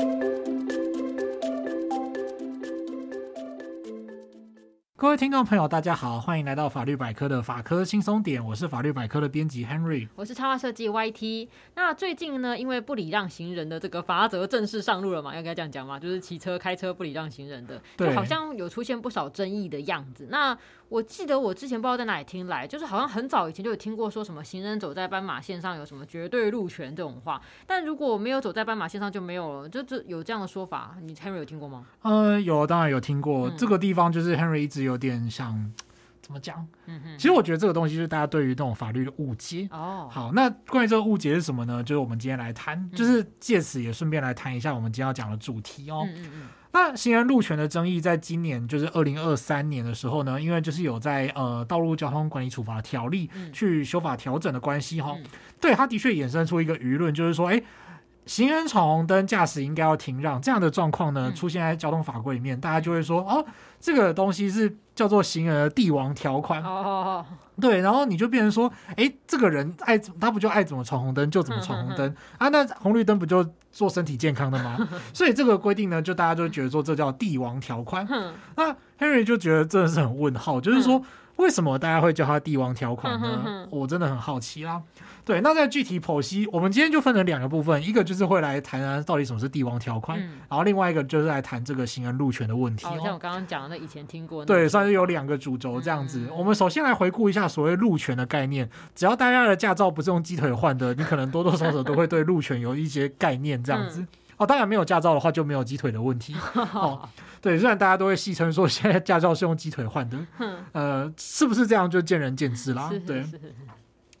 Thank you. 各位听众朋友，大家好，欢迎来到法律百科的法科轻松点，我是法律百科的编辑 Henry，我是插画设计 YT。那最近呢，因为不礼让行人的这个法则正式上路了嘛，要该这样讲嘛，就是骑车开车不礼让行人的，就好像有出现不少争议的样子。那我记得我之前不知道在哪里听来，就是好像很早以前就有听过说什么行人走在斑马线上有什么绝对路权这种话，但如果没有走在斑马线上就没有了，就这有这样的说法，你 Henry 有听过吗？呃，有，当然有听过。嗯、这个地方就是 Henry 一直有点像怎么讲？嗯哼，其实我觉得这个东西就是大家对于这种法律的误解。哦，好，那关于这个误解是什么呢？就是我们今天来谈，嗯、就是借此也顺便来谈一下我们今天要讲的主题哦。嗯嗯嗯。那行人路权的争议，在今年就是二零二三年的时候呢，因为就是有在呃道路交通管理处罚条例去修法调整的关系哈，嗯、对，它的确衍生出一个舆论，就是说，哎，行人闯红灯，驾驶应该要停让这样的状况呢，出现在交通法规里面，大家就会说，哦，这个东西是叫做行人的帝王条款。哦对，然后你就变成说，哎，这个人爱他不就爱怎么闯红灯就怎么闯红灯啊？那红绿灯不就做身体健康的吗？所以这个规定呢，就大家就觉得说这叫帝王条款。那 Henry 就觉得真的是很问号，就是说为什么大家会叫它帝王条款呢？我真的很好奇啦。对，那在具体剖析，我们今天就分成两个部分，一个就是会来谈谈到底什么是帝王条款，嗯、然后另外一个就是来谈这个行人路权的问题。哦，像我刚刚讲的，那以前听过。对，算是有两个主轴这样子。嗯、我们首先来回顾一下所谓路权的概念，只要大家的驾照不是用鸡腿换的，你可能多多少少都会对路权有一些概念这样子。嗯、哦，当然没有驾照的话就没有鸡腿的问题。哦，对，虽然大家都会戏称说现在驾照是用鸡腿换的，嗯、呃，是不是这样就见仁见智啦。对。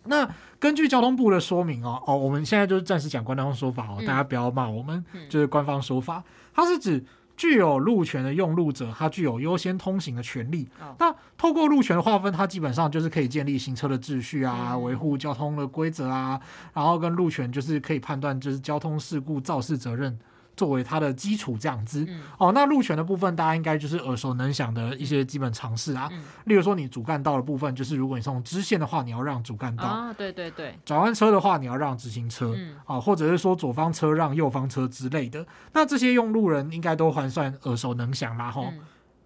那根据交通部的说明哦，哦，我们现在就是暂时讲官方说法哦，大家不要骂我们，嗯、就是官方说法，它是指具有路权的用路者，他具有优先通行的权利。哦、那透过路权的划分，它基本上就是可以建立行车的秩序啊，维护交通的规则啊，然后跟路权就是可以判断就是交通事故肇事责任。作为它的基础这样子，嗯、哦，那路权的部分大家应该就是耳熟能详的一些基本常识啊，嗯、例如说你主干道的部分，就是如果你从支线的话，你要让主干道啊，对对对，转弯车的话，你要让直行车，嗯、啊，或者是说左方车让右方车之类的，那这些用路人应该都还算耳熟能详啦，吼、嗯。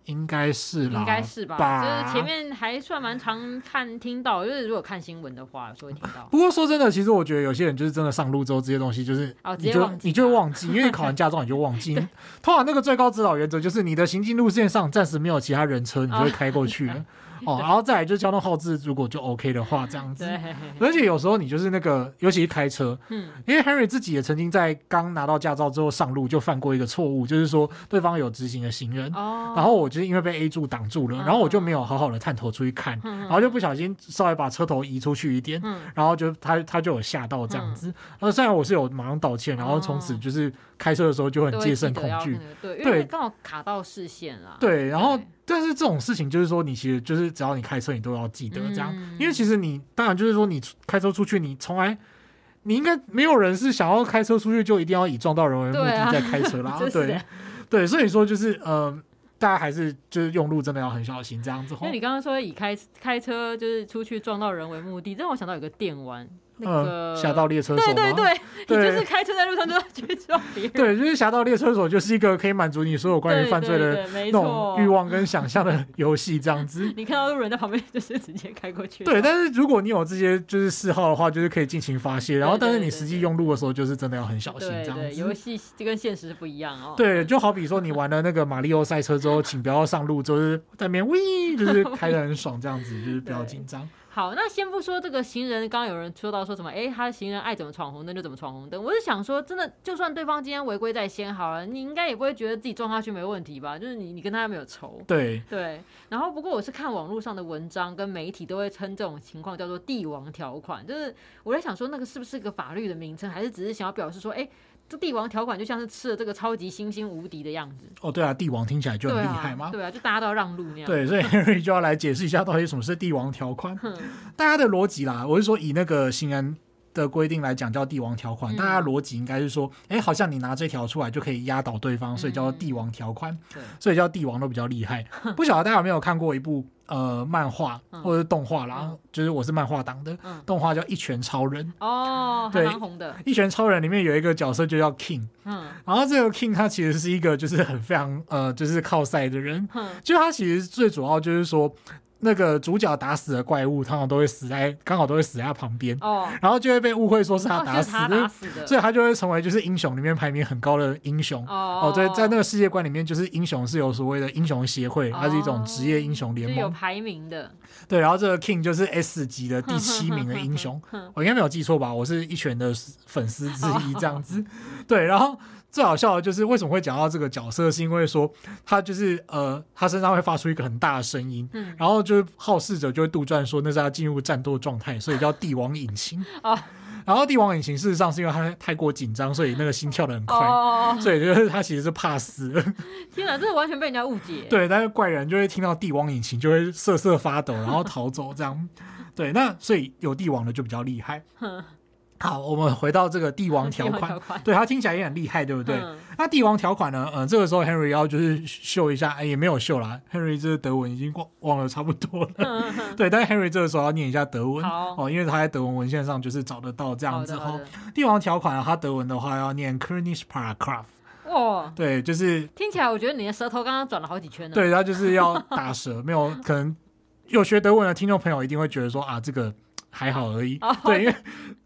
应该是啦，应该是吧？吧就是前面还算蛮常看听到，就是如果看新闻的话，有时候会听到。不过说真的，其实我觉得有些人就是真的上路之后，这些东西就是你就你就会忘记，因为考完驾照你就忘记。通常那个最高指导原则就是你的行进路线上暂时没有其他人车，你就会开过去了。哦，然后再来就是交通号志，如果就 OK 的话，这样子。对。而且有时候你就是那个，尤其是开车，嗯，因为 Henry 自己也曾经在刚拿到驾照之后上路就犯过一个错误，就是说对方有直行的行人，哦，然后我就是因为被 A 柱挡住了，然后我就没有好好的探头出去看，然后就不小心稍微把车头移出去一点，然后就他他就有吓到这样子。然后虽然我是有马上道歉，然后从此就是开车的时候就很戒慎恐惧，对，因为刚好卡到视线了，对，然后。但是这种事情就是说，你其实就是只要你开车，你都要记得这样，嗯、因为其实你当然就是说，你开车出去，你从来你应该没有人是想要开车出去就一定要以撞到人为目的在开车啦，对、啊、对，对，所以说就是呃，大家还是就是用路真的要很小心这样子。因为你刚刚说以开开车就是出去撞到人为目的，让我想到有个电玩。那个侠盗猎车手，对对对，对 你就是开车在路上就要去撞别人。对，就是侠盗猎车手，就是一个可以满足你所有关于犯罪的那种欲望跟想象的 游戏，这样子。你看到路人在旁边，就是直接开过去。对，但是如果你有这些就是嗜好的话，就是可以尽情发泄。然后，但是你实际用路的时候，就是真的要很小心，这样子。游戏就跟现实是不一样哦。对，就好比说你玩了那个马里奥赛车之后，请不要上路，就是在那边喂，就是开的很爽，这样子，就是不要紧张。好，那先不说这个行人，刚刚有人说到说什么，哎，他行人爱怎么闯红灯就怎么闯红灯。我是想说，真的，就算对方今天违规在先好了，你应该也不会觉得自己撞下去没问题吧？就是你，你跟他没有仇。对对。然后，不过我是看网络上的文章跟媒体都会称这种情况叫做“帝王条款”，就是我在想说，那个是不是个法律的名称，还是只是想要表示说，哎。这帝王条款就像是吃了这个超级星星无敌的样子哦，对啊，帝王听起来就很厉害吗，对啊，就大家都要让路那样。对，所以 Henry 就要来解释一下到底什么是帝王条款。大家的逻辑啦，我是说以那个行人的规定来讲叫帝王条款，大家逻辑应该是说，哎，好像你拿这条出来就可以压倒对方，所以叫做帝王条款。对，所以叫帝王都比较厉害。不晓得大家有没有看过一部呃漫画或者是动画啦？就是我是漫画党的动画叫《一拳超人》哦，对，的。《一拳超人》里面有一个角色就叫 King，嗯，然后这个 King 他其实是一个就是很非常呃就是靠赛的人，就他其实最主要就是说。那个主角打死的怪物，通常都会死在刚好都会死在他旁边，哦，然后就会被误会说是他打死的，所以他就会成为就是英雄里面排名很高的英雄。哦，对，在那个世界观里面，就是英雄是有所谓的英雄协会，它是一种职业英雄联盟，有排名的。对，然后这个 King 就是 S 级的第七名的英雄，我应该没有记错吧？我是一拳的粉丝之一，这样子。对，然后。最好笑的就是为什么会讲到这个角色，是因为说他就是呃，他身上会发出一个很大的声音，嗯，然后就是好事者就会杜撰说那是他进入战斗状态，所以叫帝王引擎啊。然后帝王引擎事实上是因为他太过紧张，所以那个心跳的很快，哦、所以就是他其实是怕死。天哪，这个完全被人家误解。对，但是怪人就会听到帝王引擎就会瑟瑟发抖，然后逃走这样。对，那所以有帝王的就比较厉害。好，我们回到这个帝王 条款，款对，他听起来也很厉害，对不对？嗯、那帝王条款呢？嗯、呃，这个时候 Henry 要就是秀一下，哎，也没有秀啦。Henry 这个德文已经忘忘了差不多了，嗯嗯、对。但是 Henry 这个时候要念一下德文，好哦，因为他在德文文献上就是找得到这样子。哈，帝王条款，他德文的话要念 Königsche Paragraph。哇，对，就是听起来，我觉得你的舌头刚刚转了好几圈呢。对，他就是要打舌，没有可能有学德文的听众朋友一定会觉得说啊，这个。还好而已，哦、对，因为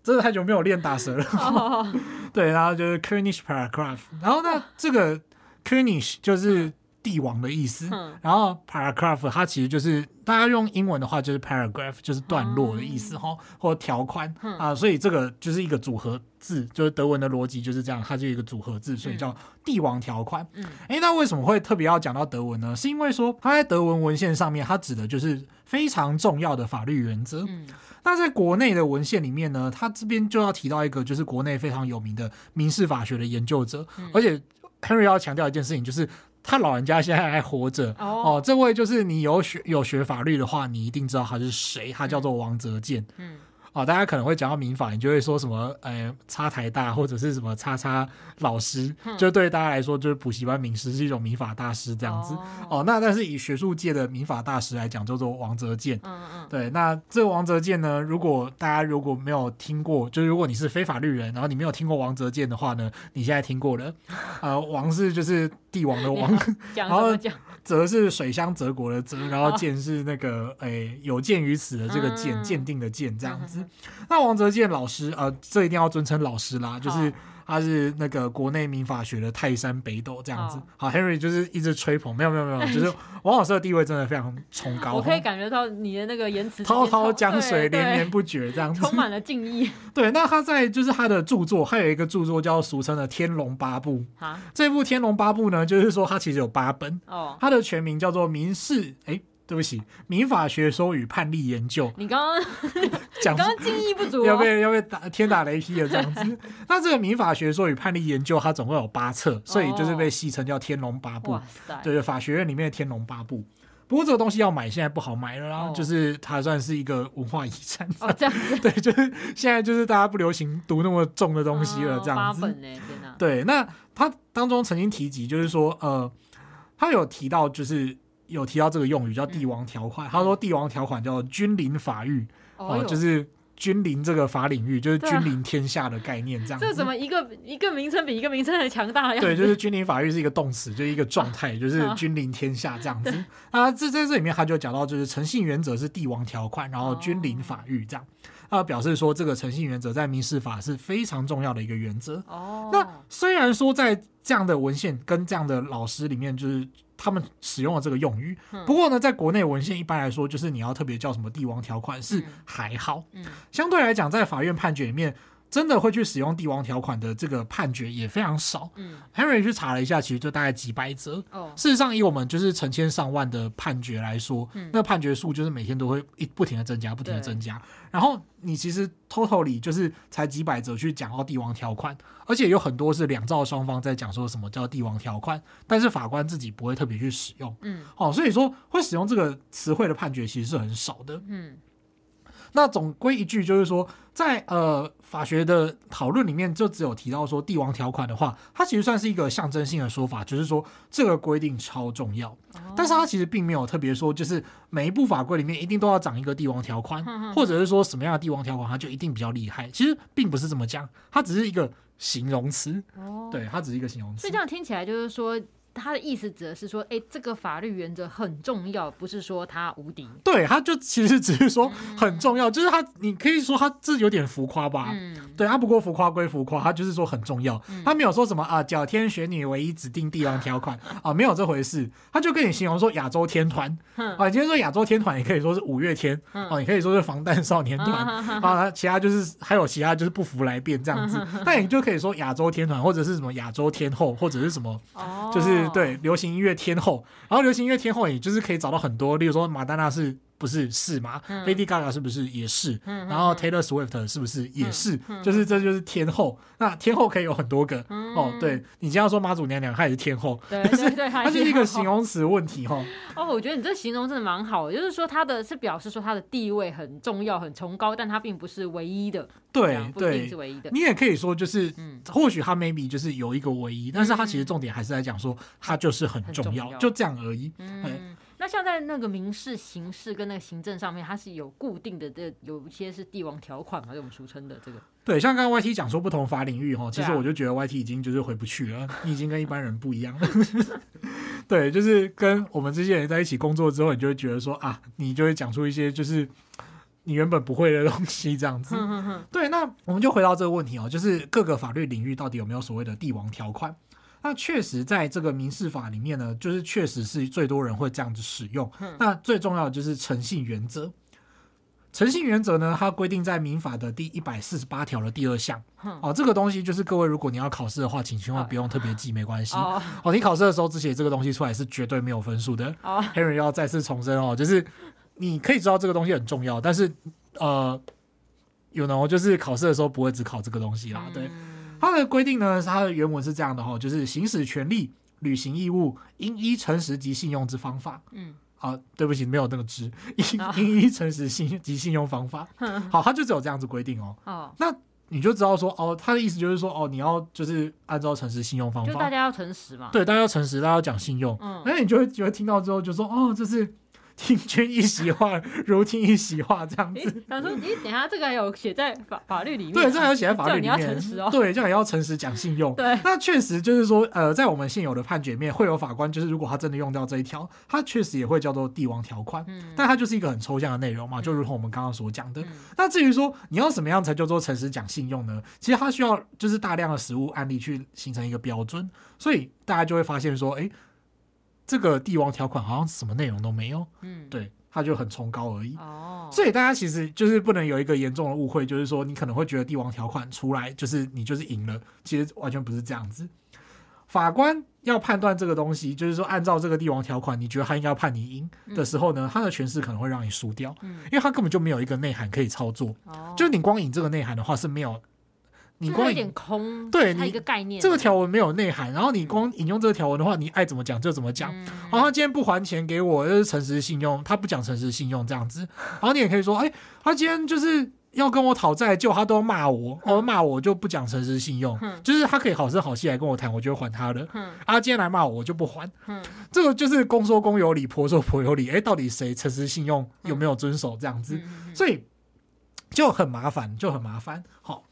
真的太久没有练打舌了。哦、对，然后就是 Königsche Paragraph，然后呢，这个 König 就是帝王的意思，嗯、然后 Paragraph 它其实就是大家用英文的话就是 Paragraph，就是段落的意思哈，嗯、或条款、嗯、啊，所以这个就是一个组合字，就是德文的逻辑就是这样，它就一个组合字，所以叫帝王条款。嗯，哎，那为什么会特别要讲到德文呢？是因为说它在德文文献上面，它指的就是非常重要的法律原则。嗯。那在国内的文献里面呢，他这边就要提到一个，就是国内非常有名的民事法学的研究者，嗯、而且 Henry 要强调一件事情，就是他老人家现在还活着哦，哦。这位就是你有学有学法律的话，你一定知道他是谁，他叫做王泽健。嗯。嗯哦，大家可能会讲到民法，你就会说什么，呃，叉台大或者是什么叉叉老师，嗯、就对大家来说，就是补习班名师是一种民法大师这样子。哦，哦，那但是以学术界的民法大师来讲，叫做王泽健。嗯嗯。对，那这个王泽健呢，如果大家如果没有听过，就是如果你是非法律人，然后你没有听过王泽健的话呢，你现在听过了。呃，王是就是帝王的王，然后泽是水乡泽国的泽，然后健是那个诶、欸、有鉴于此的这个鉴，鉴定的鉴这样子。那王泽健老师，呃，这一定要尊称老师啦，就是他是那个国内民法学的泰山北斗这样子。好，Henry 就是一直吹捧，没有没有没有，就是 王老师的地位真的非常崇高。我可以感觉到你的那个言辞滔滔江水连绵不绝，这样子充满了敬意。对，那他在就是他的著作，还有一个著作叫俗称的《天龙八部》啊。这部《天龙八部》呢，就是说它其实有八本哦，它的全名叫做《民事》哎。对不起，民法学说与判例研究。你刚刚 讲，刚刚敬意不足，哦，要被要被打天打雷劈的这样子。那这个民法学说与判例研究，它总共有八册，所以就是被戏称叫《天龙八部》。对对，法学院里面的《天龙八部》。不过这个东西要买，现在不好买了，然后就是它算是一个文化遗产。哦，这样子。对，就是现在就是大家不流行读那么重的东西了，这样子。八本呢？天哪。对，那他当中曾经提及，就是说，呃，他有提到，就是。有提到这个用语叫帝王条款，嗯、他说帝王条款叫君临法域，哦，呃、就是君临这个法领域，就是君临天下的概念，这样子。这怎么一个一个名称比一个名称还强大呀？对，就是君临法域是一个动词，就是一个状态，啊、就是君临天下这样子。啊，这在这里面他就讲到，就是诚信原则是帝王条款，然后君临法域这样，他表示说这个诚信原则在民事法是非常重要的一个原则。哦，那虽然说在这样的文献跟这样的老师里面，就是。他们使用了这个用语，不过呢，在国内文献一般来说，就是你要特别叫什么帝王条款是还好。相对来讲，在法院判决里面，真的会去使用帝王条款的这个判决也非常少。嗯，Henry 去查了一下，其实就大概几百则。哦，事实上，以我们就是成千上万的判决来说，嗯、那个判决数就是每天都会一不停的增加，不停的增加。然后你其实 totally 就是才几百则去讲到帝王条款，而且有很多是两造双方在讲说什么叫帝王条款，但是法官自己不会特别去使用。嗯，哦，所以说会使用这个词汇的判决其实是很少的。嗯。那总归一句就是说，在呃法学的讨论里面，就只有提到说帝王条款的话，它其实算是一个象征性的说法，就是说这个规定超重要。但是它其实并没有特别说，就是每一部法规里面一定都要长一个帝王条款，或者是说什么样的帝王条款它就一定比较厉害。其实并不是这么讲，它只是一个形容词。对，它只是一个形容词。所以这样听起来就是说。他的意思指的是说，哎，这个法律原则很重要，不是说他无敌。对，他就其实只是说很重要，嗯、就是他，你可以说他这有点浮夸吧？嗯，对，他不过浮夸归浮夸，他就是说很重要，他没有说什么啊，角天玄女唯一指定帝王条款啊，没有这回事。他就跟你形容说亚洲天团啊，你今天说亚洲天团，也可以说是五月天啊，你可以说是防弹少年团啊，其他就是还有其他就是不服来辩这样子，那你就可以说亚洲天团或者是什么亚洲天后或者是什么，就是。对，流行音乐天后，然后流行音乐天后，也就是可以找到很多，例如说马丹娜是不是是吗、？Lady Gaga 是不是也是？嗯、然后 Taylor Swift 是不是也是？就是这就是天后。那天后可以有很多个、哦。对，你这样说妈祖娘娘，她也是天后，对对对，是它是一个形容词问题哈。哦，我觉得你这形容真的蛮好的，就是说她的是表示说她的地位很重要、很崇高，但她并不是唯一的。对对，是唯一的。你也可以说就是，嗯、或许她 maybe 就是有一个唯一，但是她其实重点还是在讲说她就是很重要，重要就这样而已。嗯。那像在那个民事、刑事跟那个行政上面，它是有固定的，这有一些是帝王条款嘛，就我们俗称的这个。对，像刚刚 YT 讲说不同法领域哈，其实我就觉得 YT 已经就是回不去了，啊、你已经跟一般人不一样了。对，就是跟我们这些人在一起工作之后，你就会觉得说啊，你就会讲出一些就是你原本不会的东西这样子。对，那我们就回到这个问题哦，就是各个法律领域到底有没有所谓的帝王条款？那确实，在这个民事法里面呢，就是确实是最多人会这样子使用。那最重要的就是诚信原则。诚信原则呢，它规定在民法的第一百四十八条的第二项。哦，这个东西就是各位，如果你要考试的话，请千万不用特别记，没关系。哦，你考试的时候只写这个东西出来是绝对没有分数的。Henry 要再次重申哦，就是你可以知道这个东西很重要，但是呃，you know，就是考试的时候不会只考这个东西啦。对。它的规定呢，它的原文是这样的哈，就是行使权利、履行义务，应依诚实及信用之方法。嗯，好、啊，对不起，没有那个之，应应依诚实信及信用方法。好，它就只有这样子规定哦。哦，那你就知道说，哦，他的意思就是说，哦，你要就是按照诚实信用方法，就大家要诚实嘛。对，大家要诚实，大家要讲信用。嗯，那你就会就会听到之后就说，哦，这是。听君一席话，如听一席话，这样子。想说，你等下这个还有写在法法律里面。对，这还有写在法律里面。你要诚实哦。对，这样也要诚实讲信用。对，那确实就是说，呃，在我们现有的判决里面，会有法官就是，如果他真的用掉这一条，他确实也会叫做帝王条款。嗯。但它就是一个很抽象的内容嘛，就如同我们刚刚所讲的。那至于说你要什么样才叫做诚实讲信用呢？其实它需要就是大量的实物案例去形成一个标准，所以大家就会发现说，哎，这个帝王条款好像什么内容都没有。嗯，对。它就很崇高而已，哦，所以大家其实就是不能有一个严重的误会，就是说你可能会觉得帝王条款出来就是你就是赢了，其实完全不是这样子。法官要判断这个东西，就是说按照这个帝王条款，你觉得他应该要判你赢的时候呢，他的诠释可能会让你输掉，因为他根本就没有一个内涵可以操作，就是你光引这个内涵的话是没有。你光有点空，对你一个概念，这个条文没有内涵。然后你光引用这个条文的话，你爱怎么讲就怎么讲。然后他今天不还钱给我，就是诚实信用，他不讲诚实信用这样子。然后你也可以说，哎，他今天就是要跟我讨债，就他都骂我，哦骂我就不讲诚实信用，就是他可以好声好气来跟我谈，我就会还他的。他今天来骂我，我就不还。这个就是公说公有理，婆说婆有理。哎，到底谁诚实信用有没有遵守这样子？所以就很麻烦，就很麻烦。好。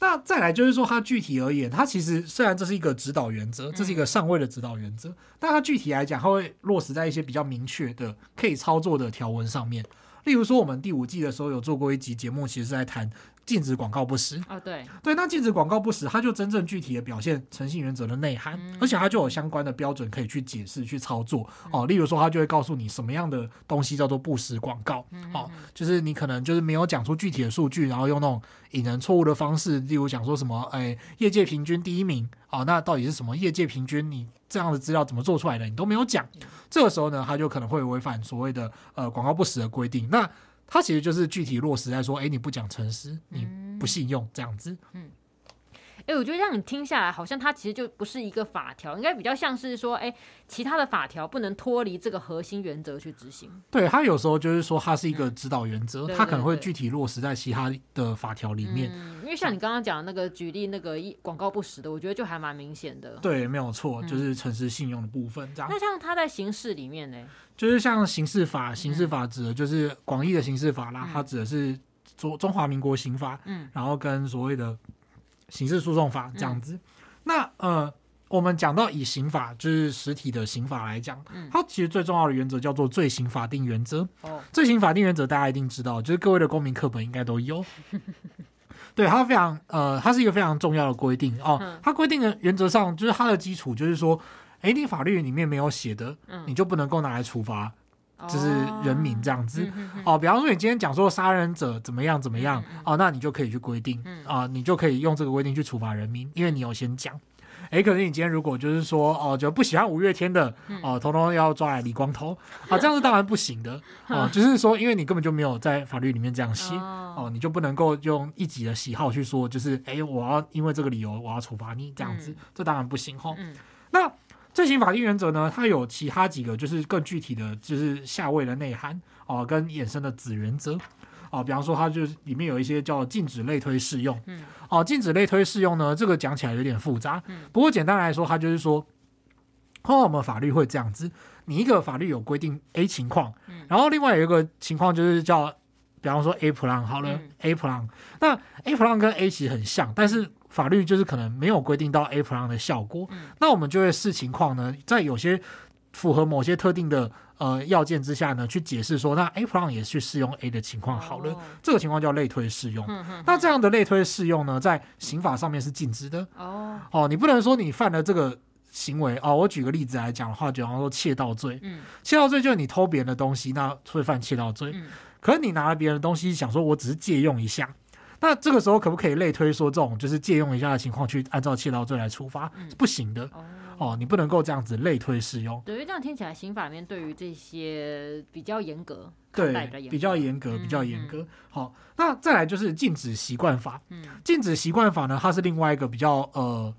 那再来就是说，它具体而言，它其实虽然这是一个指导原则，这是一个上位的指导原则，但它具体来讲，它会落实在一些比较明确的可以操作的条文上面。例如说，我们第五季的时候有做过一集节目，其实是在谈。禁止广告不实。啊，对。对，那禁止广告不实，它就真正具体的表现诚信原则的内涵，嗯、而且它就有相关的标准可以去解释、去操作。哦。例如说，它就会告诉你什么样的东西叫做不实广告，哦，就是你可能就是没有讲出具体的数据，然后用那种引人错误的方式，例如讲说什么，哎，业界平均第一名，哦，那到底是什么业界平均？你这样的资料怎么做出来的？你都没有讲，这个时候呢，它就可能会违反所谓的呃广告不实的规定。那它其实就是具体落实在说，哎，你不讲诚实，你不信用这样子。嗯，哎，我觉得让你听下来，好像它其实就不是一个法条，应该比较像是说，哎，其他的法条不能脱离这个核心原则去执行。对，它有时候就是说，它是一个指导原则，它可能会具体落实在其他的法条里面。嗯，因为像你刚刚讲的那个举例，那个广告不实的，我觉得就还蛮明显的。对，没有错，就是诚实信用的部分这样。那像它在刑事里面呢？就是像刑事法，刑事法指的就是广义的刑事法啦，它指的是中中华民国刑法，嗯，然后跟所谓的。刑事诉讼法这样子，嗯、那呃，我们讲到以刑法就是实体的刑法来讲，嗯、它其实最重要的原则叫做罪刑法定原则。哦，罪刑法定原则大家一定知道，就是各位的公民课本应该都有。对，它非常呃，它是一个非常重要的规定哦。它规定的原则上就是它的基础就是说，哎，你法律里面没有写的，你就不能够拿来处罚。就是人民这样子。哦，比方说你今天讲说杀人者怎么样怎么样、嗯、哦，那你就可以去规定啊、你就可以用这个规定去处罚人民，因为你有先讲。哎，可是你今天如果就是说哦，就不喜欢五月天的哦，通通要抓来理光头啊，这样是当然不行的。哦。就是说，因为你根本就没有在法律里面这样写哦，你就不能够用一己的喜好去说，就是哎，我要因为这个理由我要处罚你这样子，嗯、这当然不行哈。嗯、那罪行法定原则呢，它有其他几个就是更具体的就是下位的内涵哦，跟衍生的子原则。哦，比方说它就是里面有一些叫禁止类推适用，嗯，哦，禁止类推适用呢，这个讲起来有点复杂，嗯，不过简单来说，它就是说，通常我们法律会这样子，你一个法律有规定 A 情况，嗯，然后另外有一个情况就是叫，比方说 A plan 好了，嗯，A plan，那 A plan 跟 A 其实很像，但是。法律就是可能没有规定到 A plan 的效果，嗯、那我们就会视情况呢，在有些符合某些特定的呃要件之下呢，去解释说，那 A plan 也去适用 A 的情况好了，哦、这个情况叫类推适用。嗯、哼哼那这样的类推适用呢，在刑法上面是禁止的。哦，哦，你不能说你犯了这个行为哦。我举个例子来讲的话，就比方说窃盗罪，嗯，窃盗罪就是你偷别人的东西，那会犯窃盗罪。嗯、可是你拿了别人的东西，想说我只是借用一下。那这个时候可不可以类推说，这种就是借用一下的情况去按照窃盗罪来处罚？不行的哦，哦，你不能够这样子类推适用。对，因为这样听起来刑法里面对于这些比较严格，对，比较严格，比较严格。好、嗯嗯哦，那再来就是禁止习惯法。嗯，禁止习惯法呢，它是另外一个比较呃，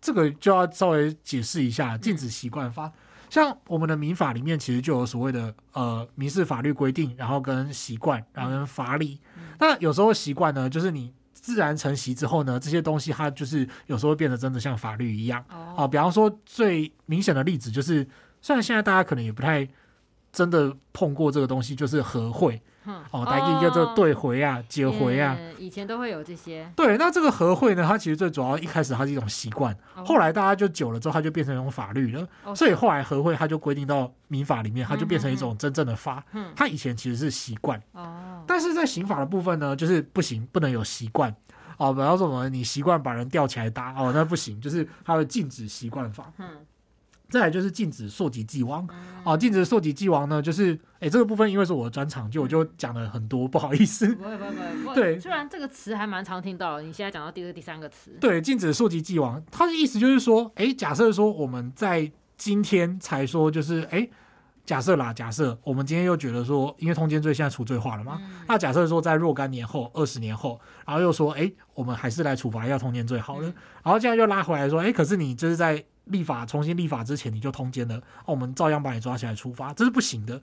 这个就要稍微解释一下禁止习惯法。嗯像我们的民法里面，其实就有所谓的呃民事法律规定，然后跟习惯，然后跟法理。嗯、那有时候习惯呢，就是你自然成习之后呢，这些东西它就是有时候会变得真的像法律一样。哦、啊，比方说最明显的例子就是，虽然现在大家可能也不太真的碰过这个东西，就是和会。哦，大家叫做对回啊，解回啊，以前都会有这些。对，那这个和会呢，它其实最主要一开始它是一种习惯，后来大家就久了之后，它就变成一种法律了。所以后来和会它就规定到民法里面，它就变成一种真正的法。它以前其实是习惯。哦。但是在刑法的部分呢，就是不行，不能有习惯。哦，不要说什么，你习惯把人吊起来打，哦，那不行，就是它会禁止习惯法。嗯。再来就是禁止溯及既往，啊，禁止溯及既往呢，就是，哎，这个部分因为是我的专场，就我就讲了很多，不好意思。不会不会不会。对，虽然这个词还蛮常听到，你现在讲到第二、第三个词。对，禁止溯及既往，它的意思就是说，哎，假设说我们在今天才说，就是，哎，假设啦，假设我们今天又觉得说，因为通奸罪现在除罪化了嘛，嗯、那假设说在若干年后、二十年后，然后又说，哎，我们还是来处罚一下通奸罪好了，嗯、然后现在又拉回来说，哎，可是你就是在。立法重新立法之前你就通奸了，我们照样把你抓起来处罚，这是不行的。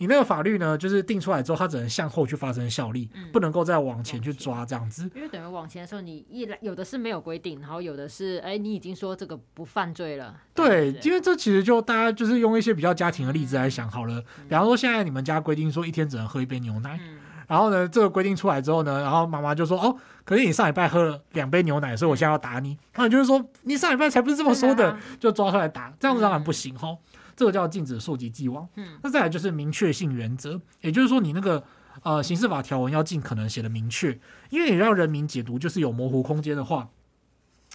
你那个法律呢，就是定出来之后，它只能向后去发生效力，嗯、不能够再往前去抓这样子。因为等于往前的时候，你一来有的是没有规定，然后有的是，哎，你已经说这个不犯罪了。对，因为这其实就大家就是用一些比较家庭的例子来想好了。嗯、比方说，现在你们家规定说一天只能喝一杯牛奶。嗯然后呢，这个规定出来之后呢，然后妈妈就说：“哦，可是你上礼拜喝了两杯牛奶，所以我现在要打你。”那你就是说，你上礼拜才不是这么说的，就抓出来打，这样子当然不行哦。嗯、这个叫禁止溯及既往。嗯，那再来就是明确性原则，也就是说，你那个呃刑事法条文要尽可能写的明确，因为你让人民解读就是有模糊空间的话，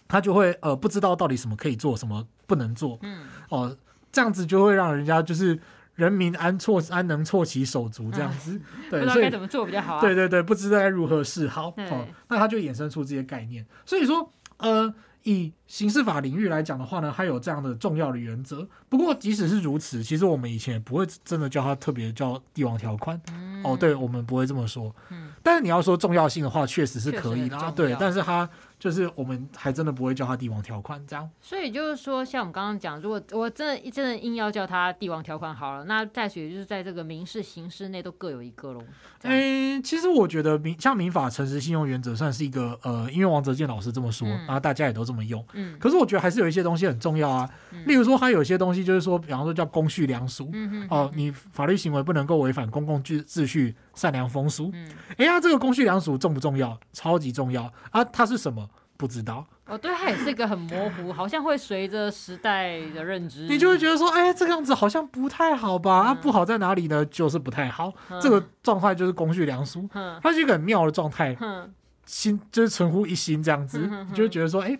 他就会呃不知道到底什么可以做，什么不能做。嗯，哦、呃，这样子就会让人家就是。人民安措安能措其手足这样子，嗯、对，不知道该怎么做比较好、啊。对对对，不知道该如何是好。对哦，那他就衍生出这些概念。所以说，呃，以刑事法领域来讲的话呢，它有这样的重要的原则。不过，即使是如此，其实我们以前也不会真的叫它特别叫帝王条款。嗯、哦，对，我们不会这么说。嗯、但是你要说重要性的话，确实是可以的。对，但是它。就是我们还真的不会叫他帝王条款这样。所以就是说，像我们刚刚讲，如果我真的真的硬要叫他帝王条款好了，那在学就是在这个民事、刑事内都各有一个喽。嗯、欸，其实我觉得民像民法诚实信用原则算是一个呃，因为王泽健老师这么说，嗯、然后大家也都这么用。嗯。可是我觉得还是有一些东西很重要啊，嗯、例如说，他有些东西就是说，比方说叫公序良俗。嗯哼，哼，哼。哦，你法律行为不能够违反公共秩秩序、善良风俗。嗯。哎呀，这个公序良俗重不重要？超级重要啊！它是什么？不知道哦，对，它也是一个很模糊，好像会随着时代的认知，你就会觉得说，哎，这个样子好像不太好吧？嗯、啊，不好在哪里呢？就是不太好，嗯、这个状态就是公序良俗，嗯、它是一个很妙的状态，嗯、心就是存乎一心这样子，嗯、你就会觉得说，哎，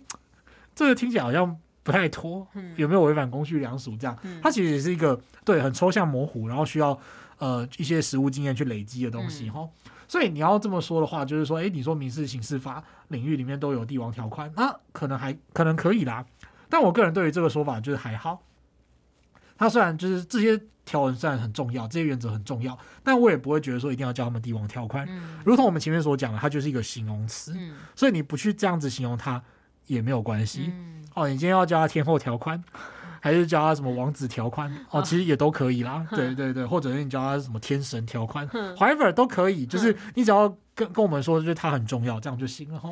这个听起来好像不太妥，嗯、有没有违反公序良俗？这样，嗯、它其实也是一个对很抽象模糊，然后需要呃一些实务经验去累积的东西哈。嗯所以你要这么说的话，就是说，哎，你说民事、刑事法领域里面都有帝王条款，那可能还可能可以啦。但我个人对于这个说法就是还好。它虽然就是这些条文虽然很重要，这些原则很重要，但我也不会觉得说一定要叫他们帝王条款。嗯，如同我们前面所讲的，它就是一个形容词。嗯，所以你不去这样子形容它也没有关系。嗯，哦，你今天要叫它天后条款。还是叫他什么王子条款 哦，其实也都可以啦。对对对，或者是你叫他什么天神条款，whatever 都可以。就是你只要跟跟我们说，就是它很重要，这样就行了哈。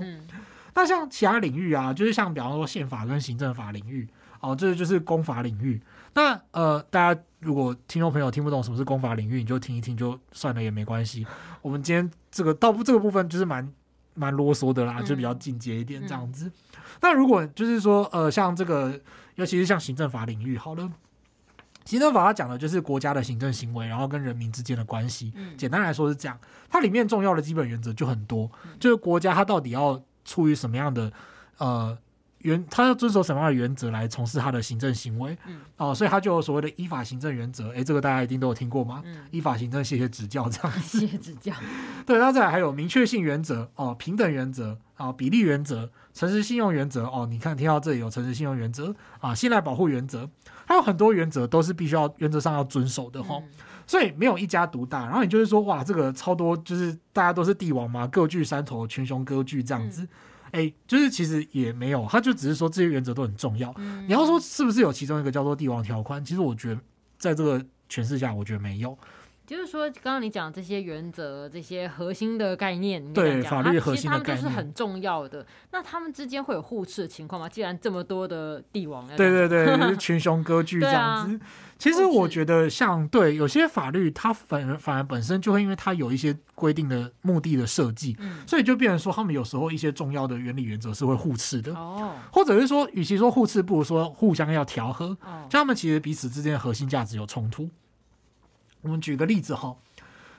那像其他领域啊，就是像比方说宪法跟行政法领域哦，这就是公法领域。那呃，大家如果听众朋友听不懂什么是公法领域，你就听一听就算了，也没关系。我们今天这个到这个部分就是蛮蛮啰嗦的啦，就比较进阶一点这样子。那如果就是说呃，像这个。尤其是像行政法领域，好了，行政法它讲的就是国家的行政行为，然后跟人民之间的关系。嗯、简单来说是这样，它里面重要的基本原则就很多，嗯、就是国家它到底要出于什么样的呃原，它要遵守什么样的原则来从事它的行政行为。嗯、哦，所以它就有所谓的依法行政原则。诶，这个大家一定都有听过吗？嗯、依法行政，谢谢指教，这样子。谢谢指教。对，那再来还有明确性原则哦，平等原则啊、哦，比例原则。诚实信用原则哦，你看听到这里有诚实信用原则啊，信赖保护原则，还有很多原则都是必须要原则上要遵守的哈、哦。嗯、所以没有一家独大，然后你就是说哇，这个超多就是大家都是帝王嘛，各据山头，群雄割据这样子，哎、嗯，就是其实也没有，他就只是说这些原则都很重要。嗯、你要说是不是有其中一个叫做帝王条款？其实我觉得在这个诠释下，我觉得没有。就是说，刚刚你讲这些原则、这些核心的概念，对法律核心的概念，其实他们都是很重要的。那他们之间会有互斥的情况吗？既然这么多的帝王，对对对，就是群雄割据 这样子。啊、其实我觉得，像对有些法律，它反而反而本身就会因为它有一些规定的目的的设计，嗯、所以就变成说，他们有时候一些重要的原理原则是会互斥的。哦，或者是说，与其说互斥，不如说互相要调和。哦，像他们其实彼此之间的核心价值有冲突。我们举个例子哈，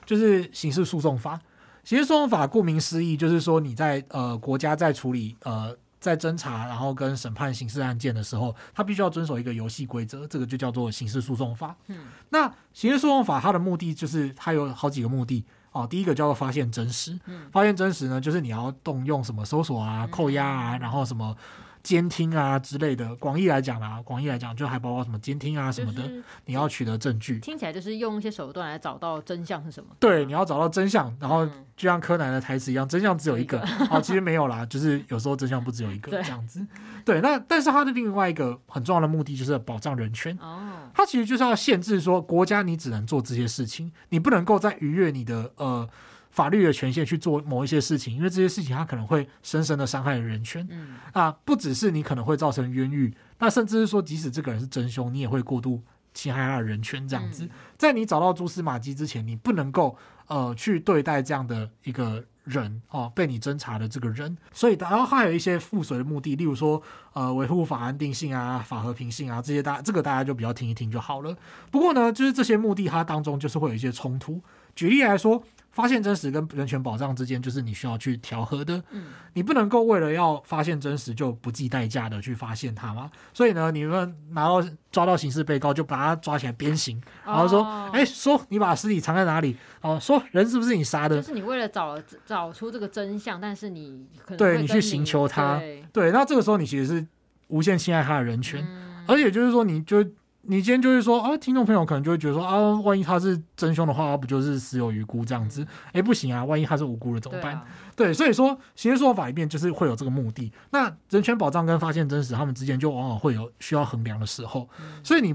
就是刑事诉讼法。刑事诉讼法顾名思义，就是说你在呃国家在处理呃在侦查然后跟审判刑事案件的时候，它必须要遵守一个游戏规则，这个就叫做刑事诉讼法。嗯，那刑事诉讼法它的目的就是它有好几个目的哦。第一个叫做发现真实，嗯，发现真实呢，就是你要动用什么搜索啊、扣押啊，然后什么。监听啊之类的，广义来讲啦，广义来讲就还包括什么监听啊什么的，就是、你要取得证据。听起来就是用一些手段来找到真相是什么？对，你要找到真相，然后就像柯南的台词一样，真相只有一个。好、哦，其实没有啦，就是有时候真相不只有一个 这样子。对，那但是它的另外一个很重要的目的就是保障人权。哦，它其实就是要限制说，国家你只能做这些事情，你不能够再逾越你的呃。法律的权限去做某一些事情，因为这些事情它可能会深深的伤害人权。嗯啊，不只是你可能会造成冤狱，那甚至是说，即使这个人是真凶，你也会过度侵害他的人权。这样子，嗯、在你找到蛛丝马迹之前，你不能够呃去对待这样的一个人哦，被你侦查的这个人。所以，然后还有一些附随的目的，例如说呃维护法安定性啊、法和平性啊这些大，大这个大家就比较听一听就好了。不过呢，就是这些目的它当中就是会有一些冲突。举例来说。发现真实跟人权保障之间，就是你需要去调和的。嗯，你不能够为了要发现真实就不计代价的去发现它吗？所以呢，你们拿到抓到刑事被告，就把他抓起来鞭刑，然后说：“哎、哦，说你把尸体藏在哪里？哦，说人是不是你杀的？就是你为了找找出这个真相，但是你可能对你去刑求他，对，对，那这个时候你其实是无限侵害他的人权，嗯、而且就是说，你就你今天就是说啊，听众朋友可能就会觉得说啊，万一他是真凶的话，不就是死有余辜这样子？哎，不行啊，万一他是无辜的怎么办？对，啊、对，所以说刑事诉讼法里面就是会有这个目的。那人权保障跟发现真实，他们之间就往往会有需要衡量的时候。所以你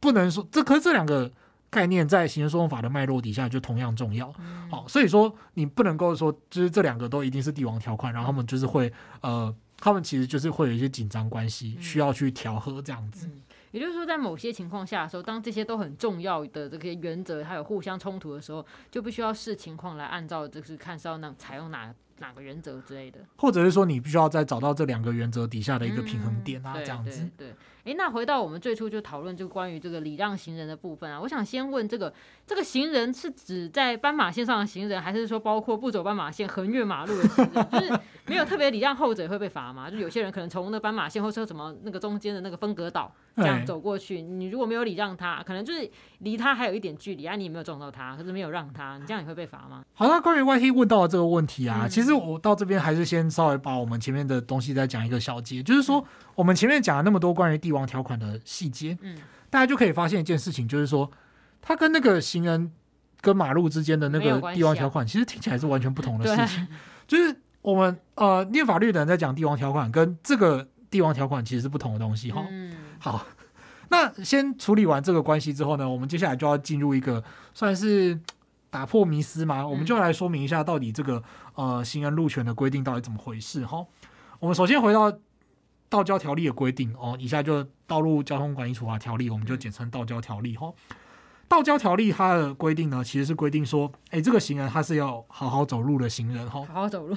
不能说这，可是这两个概念在刑事诉讼法的脉络底下就同样重要。好，所以说你不能够说就是这两个都一定是帝王条款，然后他们就是会呃。他们其实就是会有一些紧张关系，需要去调和这样子。也就是说，在某些情况下的时候，当这些都很重要的这些原则还有互相冲突的时候，就必须要视情况来按照就是看是要那采用哪哪个原则之类的，或者是说你必须要再找到这两个原则底下的一个平衡点啊，嗯、这样子。对，哎、欸，那回到我们最初就讨论就关于这个礼让行人的部分啊，我想先问这个这个行人是指在斑马线上的行人，还是说包括不走斑马线横越马路的行人？就是没有特别礼让后者会被罚吗？就有些人可能从那斑马线或者什么那个中间的那个分隔岛这样走过去，你如果没有礼让他，可能就是离他还有一点距离啊，你也没有撞到他，可是没有让他，你这样也会被罚吗？好，那关于 YT 问到的这个问题啊，嗯、其实我到这边还是先稍微把我们前面的东西再讲一个小结，就是说我们前面讲了那么多关于帝王条款的细节，嗯，大家就可以发现一件事情，就是说它跟那个行人跟马路之间的那个帝王条款，其实听起来是完全不同的事情，就是。我们呃，念法律的人在讲帝王条款，跟这个帝王条款其实是不同的东西哈。嗯。好，那先处理完这个关系之后呢，我们接下来就要进入一个算是 打破迷思嘛，我们就来说明一下到底这个呃行人路权的规定到底怎么回事哈。我们首先回到道交条例的规定哦，以下就道路交通管理处罚条例，我们就简称道交条例哈。道交条例它的规定呢，其实是规定说，哎，这个行人他是要好好走路的行人哈，好好走路。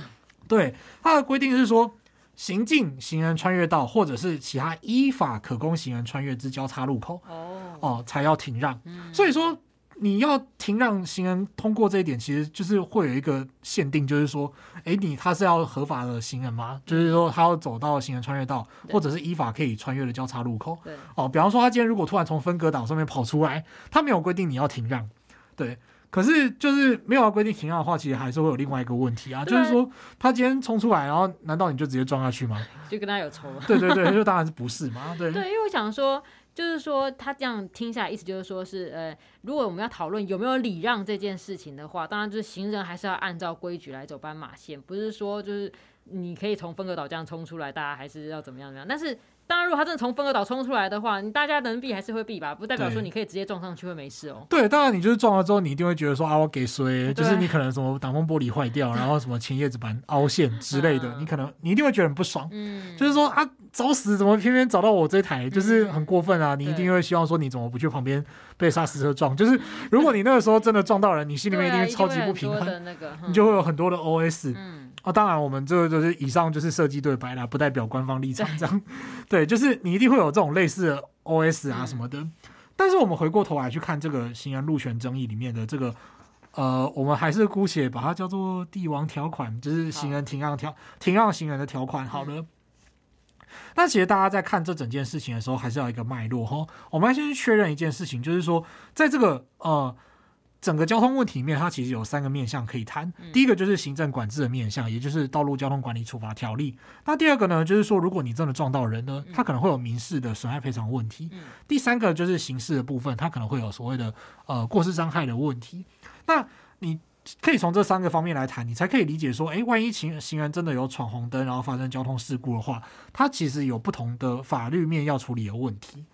对，它的规定是说，行进行人穿越道或者是其他依法可供行人穿越之交叉路口，哦，哦，才要停让。嗯、所以说，你要停让行人通过这一点，其实就是会有一个限定，就是说，哎，你他是要合法的行人吗？就是说，他要走到行人穿越道，或者是依法可以穿越的交叉路口。对，哦，比方说，他今天如果突然从分隔岛上面跑出来，他没有规定你要停让，对。可是，就是没有要规定停让的话，其实还是会有另外一个问题啊，就是说他今天冲出来，然后难道你就直接撞下去吗？就跟他有仇？对对对，就当然是不是嘛？对。对，因为我想说，就是说他这样听下来，意思就是说是，呃，如果我们要讨论有没有礼让这件事情的话，当然就是行人还是要按照规矩来走斑马线，不是说就是你可以从分隔岛这样冲出来，大家还是要怎么样怎么样，但是。当然，如果他真的从分隔岛冲出来的话，你大家能避还是会避吧，不代表说你可以直接撞上去会没事哦。对，当然你就是撞了之后，你一定会觉得说啊，我给谁，就是你可能什么挡风玻璃坏掉，然后什么前叶子板凹陷之类的，你可能你一定会觉得很不爽。嗯，就是说啊，找死怎么偏偏找到我这台，就是很过分啊！你一定会希望说你怎么不去旁边被刹车撞？就是如果你那个时候真的撞到人，你心里面一定会超级不平衡，那个你就会有很多的 OS。嗯。啊，当然，我们这个就是以上就是设计对白啦，不代表官方立场。这样，对，就是你一定会有这种类似的 OS 啊什么的。但是我们回过头来去看这个行人路权争议里面的这个，呃，我们还是姑且把它叫做帝王条款，就是行人停让条停让行人的条款。好的。那其实大家在看这整件事情的时候，还是要一个脉络哈。我们要先确认一件事情，就是说，在这个呃。整个交通问题里面，它其实有三个面向可以谈。第一个就是行政管制的面向，也就是《道路交通管理处罚条例》。那第二个呢，就是说如果你真的撞到人呢，它可能会有民事的损害赔偿问题。第三个就是刑事的部分，它可能会有所谓的呃过失伤害的问题。那你可以从这三个方面来谈，你才可以理解说，诶，万一行行人真的有闯红灯，然后发生交通事故的话，它其实有不同的法律面要处理的问题。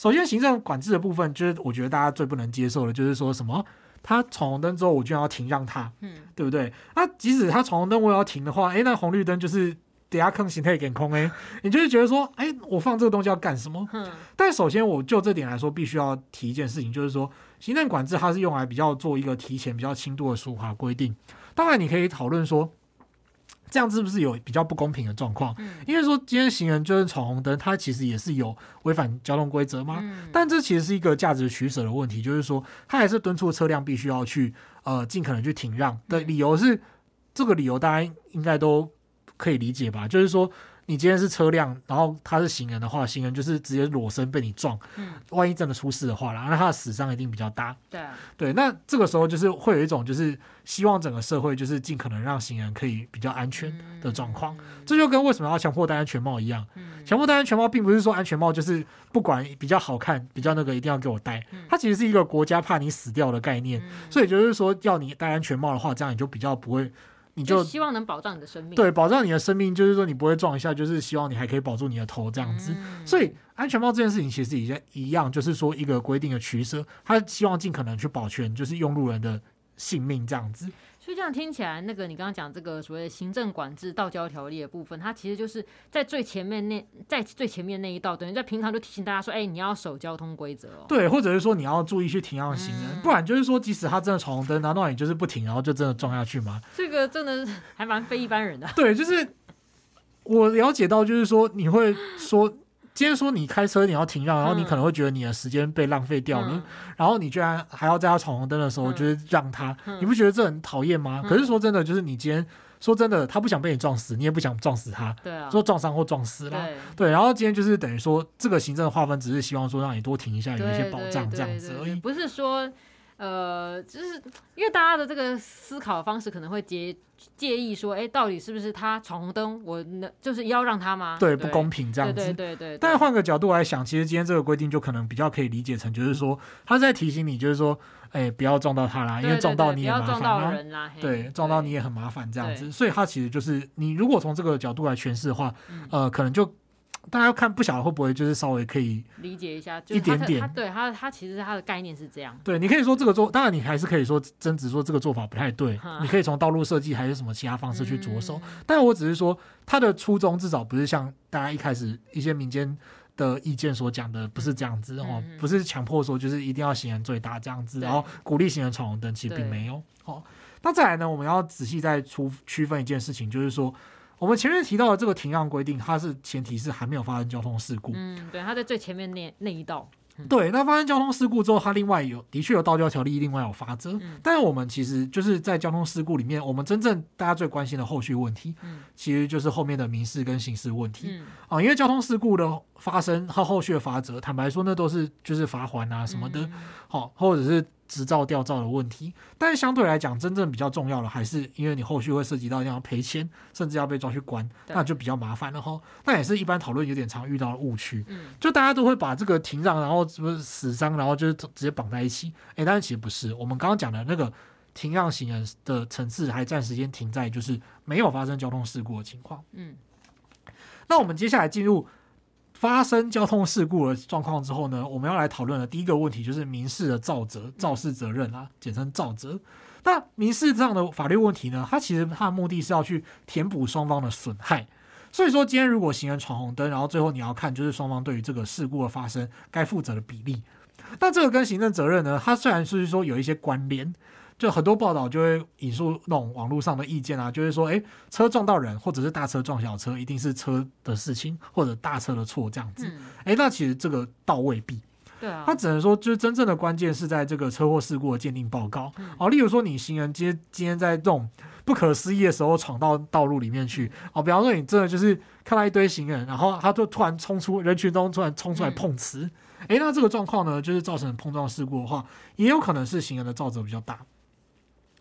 首先，行政管制的部分，就是我觉得大家最不能接受的，就是说什么他闯红灯之后，我就要停让他，嗯，对不对？那即使他闯红灯，我也要停的话，诶，那红绿灯就是等下坑形态给空诶，你就是觉得说，诶，我放这个东西要干什么？嗯，但首先，我就这点来说，必须要提一件事情，就是说，行政管制它是用来比较做一个提前比较轻度的处罚规定。当然，你可以讨论说。这样是不是有比较不公平的状况？嗯，因为说今天行人就是闯红灯，他其实也是有违反交通规则吗？嗯，但这其实是一个价值取舍的问题，就是说他还是敦促车辆必须要去呃尽可能去停让的理由是，这个理由大家应该都可以理解吧？就是说你今天是车辆，然后他是行人的话，行人就是直接裸身被你撞，嗯，万一真的出事的话啦，那他的死伤一定比较大。对啊，对，那这个时候就是会有一种就是希望整个社会就是尽可能让行人可以比较安全的状况。嗯、这就跟为什么要强迫戴安全帽一样。强迫戴安全帽并不是说安全帽就是不管比较好看，比较那个一定要给我戴，它其实是一个国家怕你死掉的概念。所以就是说要你戴安全帽的话，这样你就比较不会。你就，就希望能保障你的生命，对，保障你的生命，就是说你不会撞一下，就是希望你还可以保住你的头这样子。嗯、所以安全帽这件事情其实也一样，就是说一个规定的取舍，他希望尽可能去保全，就是用路人的性命这样子。就这样听起来，那个你刚刚讲这个所谓的行政管制道交条例的部分，它其实就是在最前面那在最前面那一道，等于在平常就提醒大家说，哎、欸，你要守交通规则哦。对，或者是说你要注意去停让行人，嗯、不然就是说，即使他真的闯红灯，难道你就是不停，然后就真的撞下去吗？这个真的 还蛮非一般人的。对，就是我了解到，就是说你会说。今天说你开车你要停让，然后你可能会觉得你的时间被浪费掉了，嗯、然后你居然还要在他闯红灯的时候就是让他，嗯、你不觉得这很讨厌吗？嗯、可是说真的，就是你今天说真的，他不想被你撞死，你也不想撞死他，对啊，说撞伤或撞死了，对，对，然后今天就是等于说这个行政的划分只是希望说让你多停一下，有一些保障这样子而已，不是说。呃，就是因为大家的这个思考方式可能会介介意说，哎，到底是不是他闯红灯，我那就是要让他吗？对，不公平这样子。对对对对。但是换个角度来想，其实今天这个规定就可能比较可以理解成，就是说他在提醒你，就是说，哎，不要撞到他啦，因为撞到你也麻烦啦。对，撞到你也很麻烦这样子。所以他其实就是你如果从这个角度来诠释的话，呃，可能就。大家看不晓得会不会就是稍微可以理解一下，一点点。对他，他其实他的概念是这样。对，你可以说这个做，当然你还是可以说争执说这个做法不太对。你可以从道路设计还是什么其他方式去着手。但我只是说他的初衷至少不是像大家一开始一些民间的意见所讲的，不是这样子哦，不是强迫说就是一定要行人最大这样子，然后鼓励行人闯红灯，其实并没有。好，那再来呢，我们要仔细再出区分一件事情，就是说。我们前面提到的这个停让规定，它是前提是还没有发生交通事故。嗯，对，它在最前面那那一道。嗯、对，那发生交通事故之后，它另外有的确有道交条例，另外有罚则。嗯、但是我们其实就是在交通事故里面，我们真正大家最关心的后续问题，嗯、其实就是后面的民事跟刑事问题。嗯、啊，因为交通事故的发生和后续的罚则，坦白说，那都是就是罚锾啊什么的，好、嗯，或者是。执照吊照的问题，但是相对来讲，真正比较重要的还是因为你后续会涉及到要赔钱，甚至要被抓去关，那就比较麻烦了哈。那也是一般讨论有点常遇到的误区，嗯、就大家都会把这个停让，然后什么死伤，然后就是直接绑在一起。哎，但是其实不是，我们刚刚讲的那个停让行人的层次还暂时间停在就是没有发生交通事故的情况。嗯，那我们接下来进入。发生交通事故的状况之后呢，我们要来讨论的第一个问题就是民事的肇责、肇事责任啊，简称肇责。那民事这样的法律问题呢，它其实它的目的是要去填补双方的损害。所以说，今天如果行人闯红灯，然后最后你要看就是双方对于这个事故的发生该负责的比例。那这个跟行政责任呢，它虽然是说有一些关联。就很多报道就会引述那种网络上的意见啊，就是说，哎，车撞到人，或者是大车撞小车，一定是车的事情，或者大车的错这样子。哎、嗯，那其实这个倒未必。对啊。他只能说，就是真正的关键是在这个车祸事故的鉴定报告。嗯、哦，例如说，你行人今天今天在这种不可思议的时候闯到道路里面去，哦，比方说你真的就是看到一堆行人，然后他就突然冲出人群中，突然冲出来碰瓷。哎、嗯，那这个状况呢，就是造成碰撞事故的话，也有可能是行人的肇责比较大。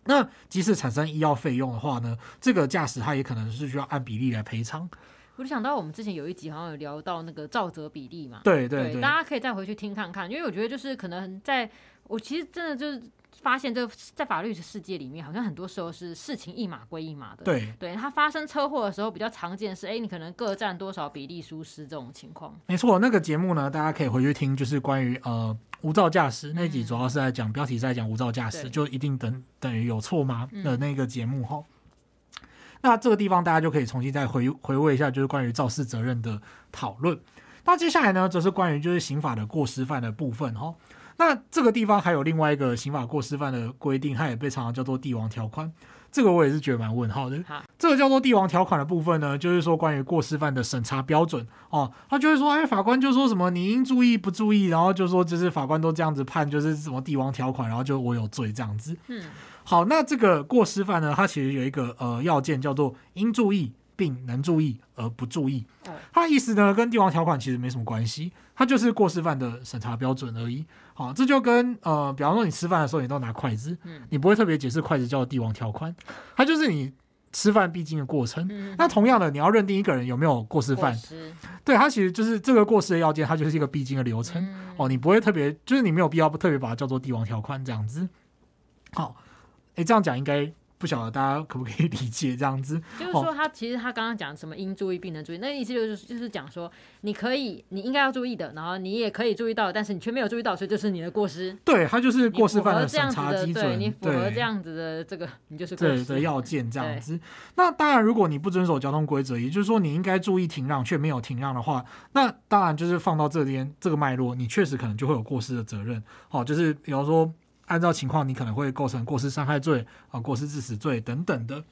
那即使产生医药费用的话呢，这个驾驶他也可能是需要按比例来赔偿。我就想到我们之前有一集好像有聊到那个照责比例嘛，对对对，对，大家可以再回去听看看，因为我觉得就是可能在我其实真的就是发现，这在法律的世界里面，好像很多时候是事情一码归一码的。对，对，它发生车祸的时候比较常见是，哎，你可能各占多少比例疏失这种情况。没错，那个节目呢，大家可以回去听，就是关于呃。无照驾驶那集主要是在讲，标题是在讲无照驾驶，就一定等等于有错吗的那个节目哈。那这个地方大家就可以重新再回回味一下，就是关于肇事责任的讨论。那接下来呢，则是关于就是刑法的过失犯的部分哈。那这个地方还有另外一个刑法过失犯的规定，它也被常常叫做帝王条款。这个我也是觉得蛮问号的。好这个叫做帝王条款的部分呢，就是说关于过失犯的审查标准哦，他就会说，哎，法官就说什么你应注意不注意，然后就说就是法官都这样子判，就是什么帝王条款，然后就我有罪这样子。嗯，好，那这个过失犯呢，它其实有一个呃要件叫做应注意、并能注意而不注意。他的意思呢，跟帝王条款其实没什么关系，它就是过失犯的审查标准而已。好，这就跟呃，比方说你吃饭的时候，你都拿筷子，你不会特别解释筷子叫帝王条款，它就是你吃饭必经的过程。那同样的，你要认定一个人有没有过失犯，对，它其实就是这个过失的要件，它就是一个必经的流程。哦，你不会特别，就是你没有必要特别把它叫做帝王条款这样子。好，哎，这样讲应该。不晓得大家可不可以理解这样子？就是说，他其实他刚刚讲什么应注意并能注意，那个意思就是就是讲说，你可以，你应该要注意的，然后你也可以注意到，但是你却没有注意到，所以就是你的过失。对，他就是过失犯的审查基准。对，你符合这样子的这个，你就是过失对的要件这样子。那当然，如果你不遵守交通规则，也就是说你应该注意停让却没有停让的话，那当然就是放到这边这个脉络，你确实可能就会有过失的责任。好，就是比方说。按照情况，你可能会构成过失伤害罪啊、过失致死罪等等的。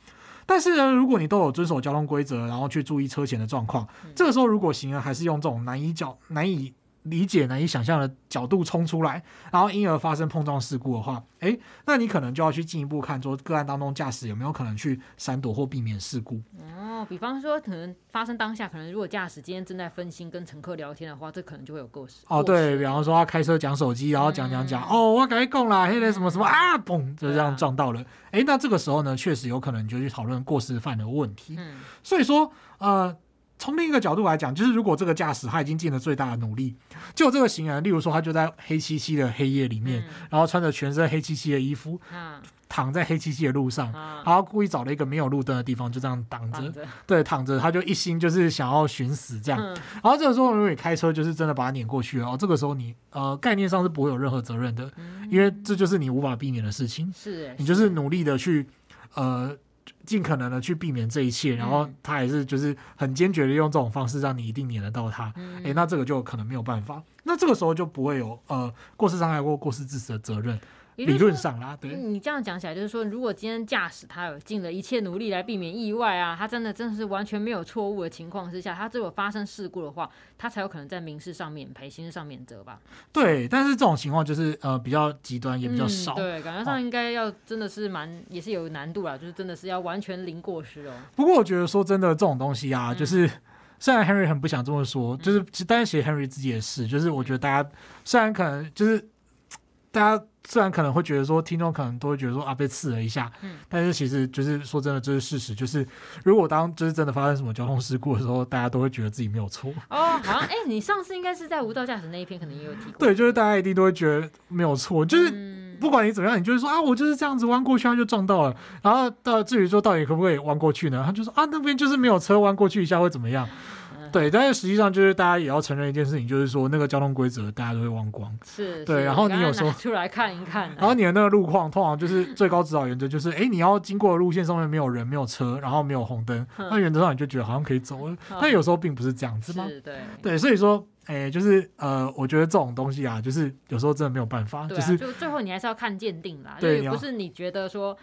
但是呢，如果你都有遵守交通规则，然后去注意车前的状况，这个时候如果行人还是用这种难以较难以理解、难以想象的角度冲出来，然后因而发生碰撞事故的话，诶，那你可能就要去进一步看，说个案当中驾驶有没有可能去闪躲或避免事故。哦，比方说，可能发生当下，可能如果驾驶今天正在分心跟乘客聊天的话，这可能就会有过失。哦，对，比方说他开车讲手机，然后讲讲讲，嗯、哦，我赶紧讲啦，现在什么什么啊，嘣，就这样撞到了。哎、啊，那这个时候呢，确实有可能你就去讨论过失犯的问题。嗯，所以说，呃。从另一个角度来讲，就是如果这个驾驶他已经尽了最大的努力，就这个行人，例如说他就在黑漆漆的黑夜里面，嗯、然后穿着全身黑漆漆的衣服，嗯、躺在黑漆漆的路上，嗯、然后故意找了一个没有路灯的地方，就这样挡着，着。对，躺着，他就一心就是想要寻死这样。嗯、然后这个时候，如果你开车就是真的把他碾过去了，哦，这个时候你呃概念上是不会有任何责任的，嗯、因为这就是你无法避免的事情，是，你就是。努力的去呃。尽可能的去避免这一切，然后他还是就是很坚决的用这种方式让你一定撵得到他，嗯、诶，那这个就可能没有办法，那这个时候就不会有呃过失伤害或过失致死的责任。理论上啦，对，你这样讲起来，就是说，如果今天驾驶他有尽了一切努力来避免意外啊，他真的真的是完全没有错误的情况之下，他只有发生事故的话，他才有可能在民事上免赔、刑事上免责吧？对，但是这种情况就是呃比较极端，也比较少。嗯、对，感觉上应该要真的是蛮、哦、也是有难度啦，就是真的是要完全零过失哦。不过我觉得说真的，这种东西啊，就是、嗯、虽然 Henry 很不想这么说，就是其实当然写 Henry 自己也是，就是我觉得大家虽然可能就是大家。虽然可能会觉得说，听众可能都会觉得说啊，被刺了一下，嗯，但是其实就是说真的，这是事实。就是如果当就是真的发生什么交通事故的时候，大家都会觉得自己没有错。哦，好像哎、欸，你上次应该是在无照驾驶那一篇，可能也有提过。对，就是大家一定都会觉得没有错，就是不管你怎么样，你就是说啊，我就是这样子弯过去，他就撞到了。然后到至于说到底可不可以弯过去呢？他就说啊，那边就是没有车，弯过去一下会怎么样？对，但是实际上就是大家也要承认一件事情，就是说那个交通规则大家都会忘光。是，对。然后你有时候出来看一看，然后你的那个路况通常就是最高指导原则就是，哎，你要经过的路线上面没有人、没有车，然后没有红灯，那原则上你就觉得好像可以走了。但有时候并不是这样子嘛。对，对，所以说，哎，就是呃，我觉得这种东西啊，就是有时候真的没有办法，就是就最后你还是要看鉴定啦。对，不是你觉得说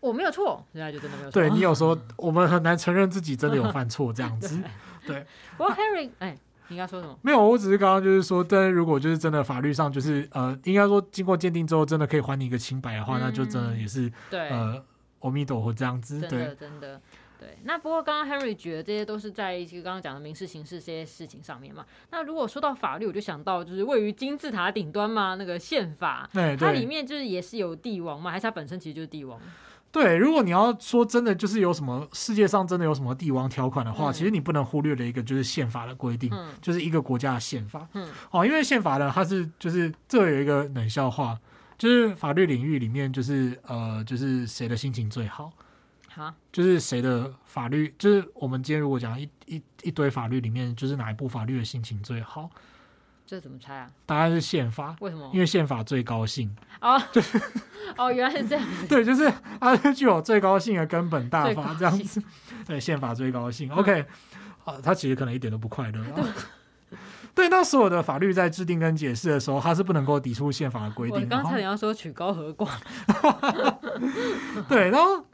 我没有错，现在就真的没有错。对，你有时候 我们很难承认自己真的有犯错这样子。对，不过 Harry，哎，你刚说什么？没有，我只是刚刚就是说，但是如果就是真的法律上就是呃，应该说经过鉴定之后，真的可以还你一个清白的话，嗯、那就真的也是对呃，阿弥陀佛这样子，真的真的对。那不过刚刚 Henry 举的这些都是在一些刚刚讲的民事、刑事这些事情上面嘛。那如果说到法律，我就想到就是位于金字塔顶端嘛，那个宪法，对，它里面就是也是有帝王嘛，还是它本身其实就是帝王？对，如果你要说真的，就是有什么世界上真的有什么帝王条款的话，嗯、其实你不能忽略的一个就是宪法的规定，嗯、就是一个国家的宪法。嗯，哦，因为宪法呢，它是就是这有一个冷笑话，就是法律领域里面就是呃，就是谁的心情最好？哈就是谁的法律，就是我们今天如果讲一一一堆法律里面，就是哪一部法律的心情最好？这怎么猜啊？答案是宪法。为什么？因为宪法最高兴。哦，就是哦，原来是这样。对，就是它是具有最高性的根本大法这样子。对，宪法最高性。OK，好，他其实可能一点都不快乐。对，那所有的法律在制定跟解释的时候，它是不能够抵触宪法的规定。我刚才你要说曲高和寡。对，然后。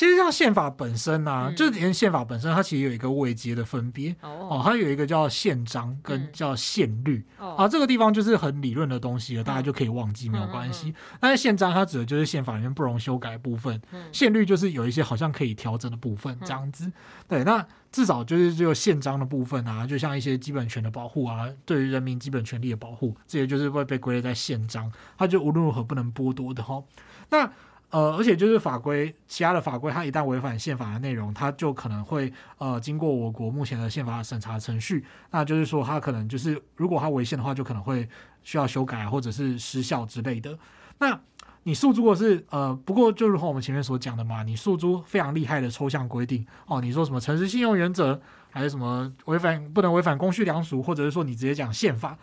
其实像宪法本身啊，嗯、就是连宪法本身，它其实有一个位阶的分别。哦，哦，它有一个叫宪章跟叫宪律、嗯、啊，这个地方就是很理论的东西了，大家就可以忘记、嗯、没有关系。但是宪章它指的就是宪法里面不容修改的部分，宪、嗯、律就是有一些好像可以调整的部分，这样子。嗯、对，那至少就是只有宪章的部分啊，就像一些基本权的保护啊，对于人民基本权利的保护，这些就是会被归类在宪章，它就无论如何不能剥夺的哈。那呃，而且就是法规，其他的法规，它一旦违反宪法的内容，它就可能会呃经过我国目前的宪法审查程序，那就是说它可能就是如果它违宪的话，就可能会需要修改或者是失效之类的。那你诉诸的是呃，不过就如同我们前面所讲的嘛，你诉诸非常厉害的抽象规定哦，你说什么诚实信用原则，还是什么违反不能违反公序良俗，或者是说你直接讲宪法。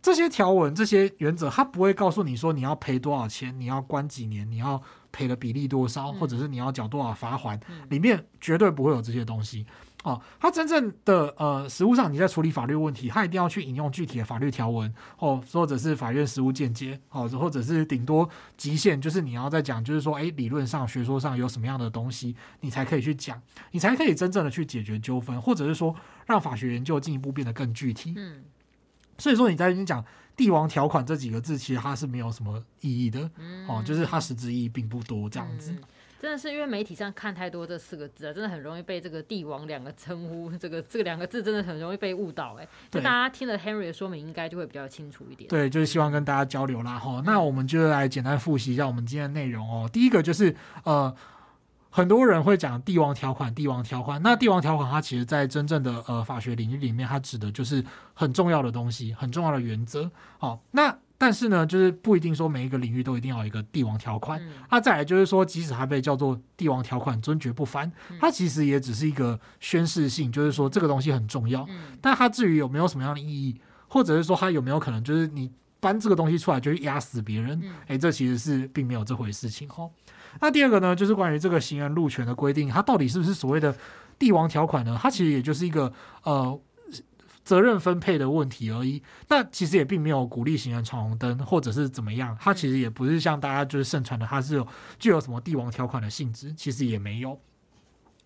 这些条文、这些原则，他不会告诉你说你要赔多少钱，你要关几年，你要赔的比例多少，或者是你要缴多少罚款，里面绝对不会有这些东西哦。它真正的呃，实务上你在处理法律问题，它一定要去引用具体的法律条文哦，或者是法院实务见解哦，或者是顶多极限就是你要再讲，就是说，哎，理论上、学说上有什么样的东西，你才可以去讲，你才可以真正的去解决纠纷，或者是说让法学研究进一步变得更具体。嗯。所以说你在你讲帝王条款这几个字，其实它是没有什么意义的，嗯、哦，就是它实质意义并不多这样子。嗯、真的是因为媒体上看太多这四个字啊，真的很容易被这个帝王两个称呼，这个这个两个字真的很容易被误导哎。就大家听了 Henry 的说明，应该就会比较清楚一点。对，就是希望跟大家交流啦哈。嗯、那我们就来简单复习一下我们今天的内容哦。第一个就是呃。很多人会讲帝王条款，帝王条款。那帝王条款，它其实，在真正的呃法学领域里面，它指的就是很重要的东西，很重要的原则。好，那但是呢，就是不一定说每一个领域都一定要有一个帝王条款。那、嗯、再来就是说，即使它被叫做帝王条款，尊爵不凡，它其实也只是一个宣示性，就是说这个东西很重要。但它至于有没有什么样的意义，或者是说它有没有可能就是你搬这个东西出来就压死别人？诶，这其实是并没有这回事情哈。那第二个呢，就是关于这个行人路权的规定，它到底是不是所谓的帝王条款呢？它其实也就是一个呃责任分配的问题而已。那其实也并没有鼓励行人闯红灯或者是怎么样，它其实也不是像大家就是盛传的，它是有具有什么帝王条款的性质，其实也没有。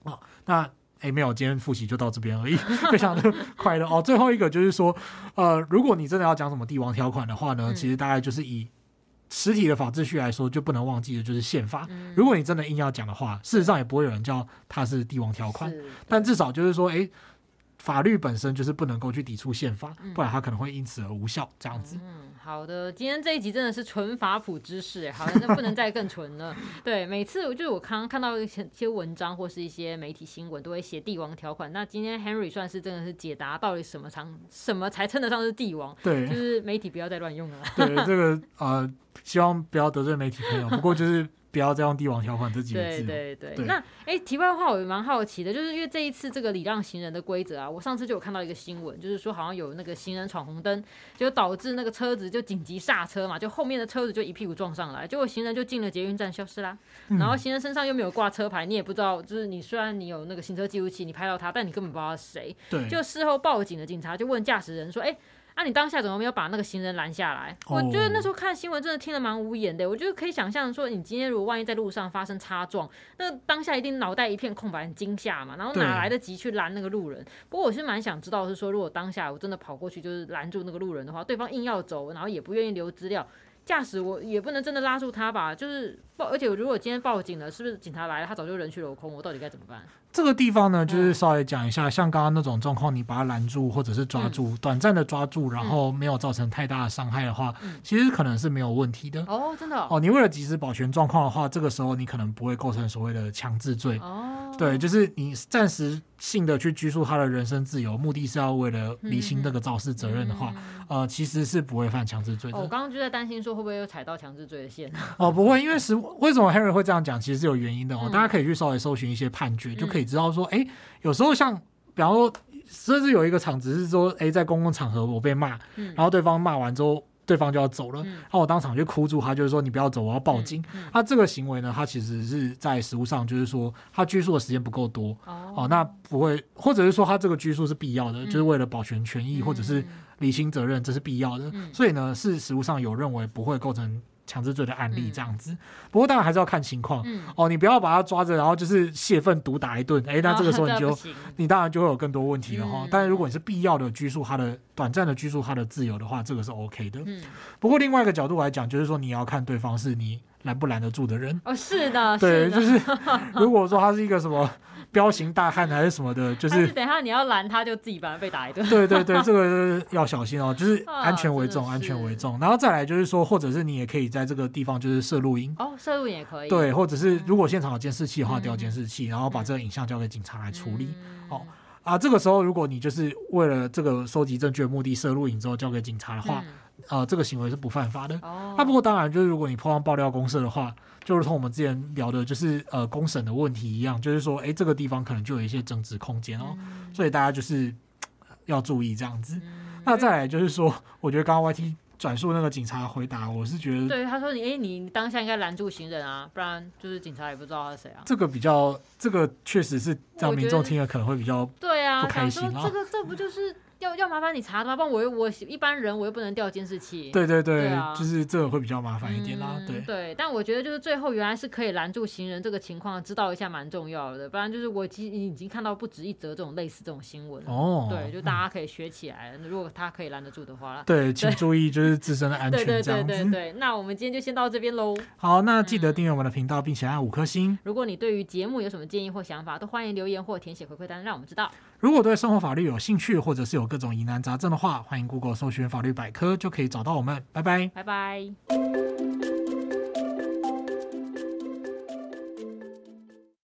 哦，那诶，没有，今天复习就到这边而已，非常的快乐哦。最后一个就是说，呃，如果你真的要讲什么帝王条款的话呢，其实大概就是以。实体的法秩序来说，就不能忘记的就是宪法。如果你真的硬要讲的话，事实上也不会有人叫它是帝王条款，但至少就是说，诶。法律本身就是不能够去抵触宪法，不然它可能会因此而无效。这样子。嗯，好的，今天这一集真的是纯法普知识，哎，好像不能再更纯了。对，每次就是我刚刚看到一些文章或是一些媒体新闻，都会写帝王条款。那今天 Henry 算是真的是解答到底什么长什么才称得上是帝王？对，就是媒体不要再乱用了。对，这个呃，希望不要得罪媒体朋友。不过就是。不要再用帝王条款这几个字。对对对。对那哎、欸，题外话，我也蛮好奇的，就是因为这一次这个礼让行人的规则啊，我上次就有看到一个新闻，就是说好像有那个行人闯红灯，就导致那个车子就紧急刹车嘛，就后面的车子就一屁股撞上来，结果行人就进了捷运站消失啦。嗯、然后行人身上又没有挂车牌，你也不知道，就是你虽然你有那个行车记录器，你拍到他，但你根本不知道他是谁。对。就事后报警的警察就问驾驶人说：“哎、欸。”那、啊、你当下怎么没有把那个行人拦下来？我觉得那时候看新闻真的听得蛮无言的。我觉得可以想象说，你今天如果万一在路上发生擦撞，那当下一定脑袋一片空白，很惊吓嘛，然后哪来得及去拦那个路人？不过我是蛮想知道，是说如果当下我真的跑过去就是拦住那个路人的话，对方硬要走，然后也不愿意留资料。驾驶我也不能真的拉住他吧，就是报，而且如果今天报警了，是不是警察来了，他早就人去楼空，我到底该怎么办？这个地方呢，就是稍微讲一下，嗯、像刚刚那种状况，你把他拦住或者是抓住，嗯、短暂的抓住，然后没有造成太大的伤害的话，嗯、其实可能是没有问题的。哦，真的哦。哦，你为了及时保全状况的话，这个时候你可能不会构成所谓的强制罪。哦，对，就是你暂时性的去拘束他的人身自由，目的是要为了履行那个肇事责任的话，嗯、呃，其实是不会犯强制罪的。哦、我刚刚就在担心说会不会又踩到强制罪的线。哦，不会，因为是为什么 herry 会这样讲，其实是有原因的哦。嗯、大家可以去稍微搜寻一些判决，就可以知道说，哎、欸。有时候像，比方说，甚至有一个场子是说，哎，在公共场合我被骂，嗯、然后对方骂完之后，对方就要走了，嗯、然后我当场就哭住他，就是说你不要走，我要报警。他、嗯嗯。啊、这个行为呢，他其实是在实务上就是说，他拘束的时间不够多，哦，哦，那不会，或者是说他这个拘束是必要的，嗯、就是为了保全权益或者是履行责任，这是必要的，嗯、所以呢，是实务上有认为不会构成。强制罪的案例这样子。不过当然还是要看情况。哦，你不要把他抓着，然后就是泄愤毒打一顿。哎，那这个时候 你就你当然就会有更多问题了哈。但是如果你是必要的拘束他的短暂的拘束他的自由的话，这个是 OK 的。不过另外一个角度来讲，就是说你要看对方是你拦不拦得住的人。哦，是的，对，就是 如果说他是一个什么。彪形大汉还是什么的，就是等下你要拦他，就自己把他被打一顿。对对对，这个要小心哦，就是安全为重，安全为重。然后再来就是说，或者是你也可以在这个地方就是设录音哦，设录影也可以。对，或者是如果现场有监视器的话，调监视器，然后把这个影像交给警察来处理。哦啊，这个时候如果你就是为了这个收集证据的目的设录影之后交给警察的话，呃，这个行为是不犯法的。哦。那不过当然就是如果你碰上爆料公社的话。就如同我们之前聊的，就是呃公审的问题一样，就是说，哎，这个地方可能就有一些争执空间哦，嗯、所以大家就是要注意这样子。嗯、那再来就是说，我觉得刚刚 YT 转述那个警察回答，我是觉得，对他说你，哎，你当下应该拦住行人啊，不然就是警察也不知道他是谁啊。这个比较，这个确实是让民众听了可能会比较对啊不开心啊。这个这不就是？要要麻烦你查的吗？不然我又我一般人我又不能调监视器。对对对，就是这个会比较麻烦一点啦。嗯、对对，但我觉得就是最后原来是可以拦住行人这个情况，知道一下蛮重要的。不然就是我其实已经看到不止一则这种类似这种新闻。哦。对，就大家可以学起来。嗯、如果他可以拦得住的话。对，请注意就是自身的安全。对对对对对。那我们今天就先到这边喽。好，那记得订阅我们的频道，并且按五颗星。如果你对于节目有什么建议或想法，都欢迎留言或填写回馈单，让我们知道。如果对生活法律有兴趣，或者是有各种疑难杂症的话，欢迎 Google 搜寻法律百科，就可以找到我们。拜拜，拜拜。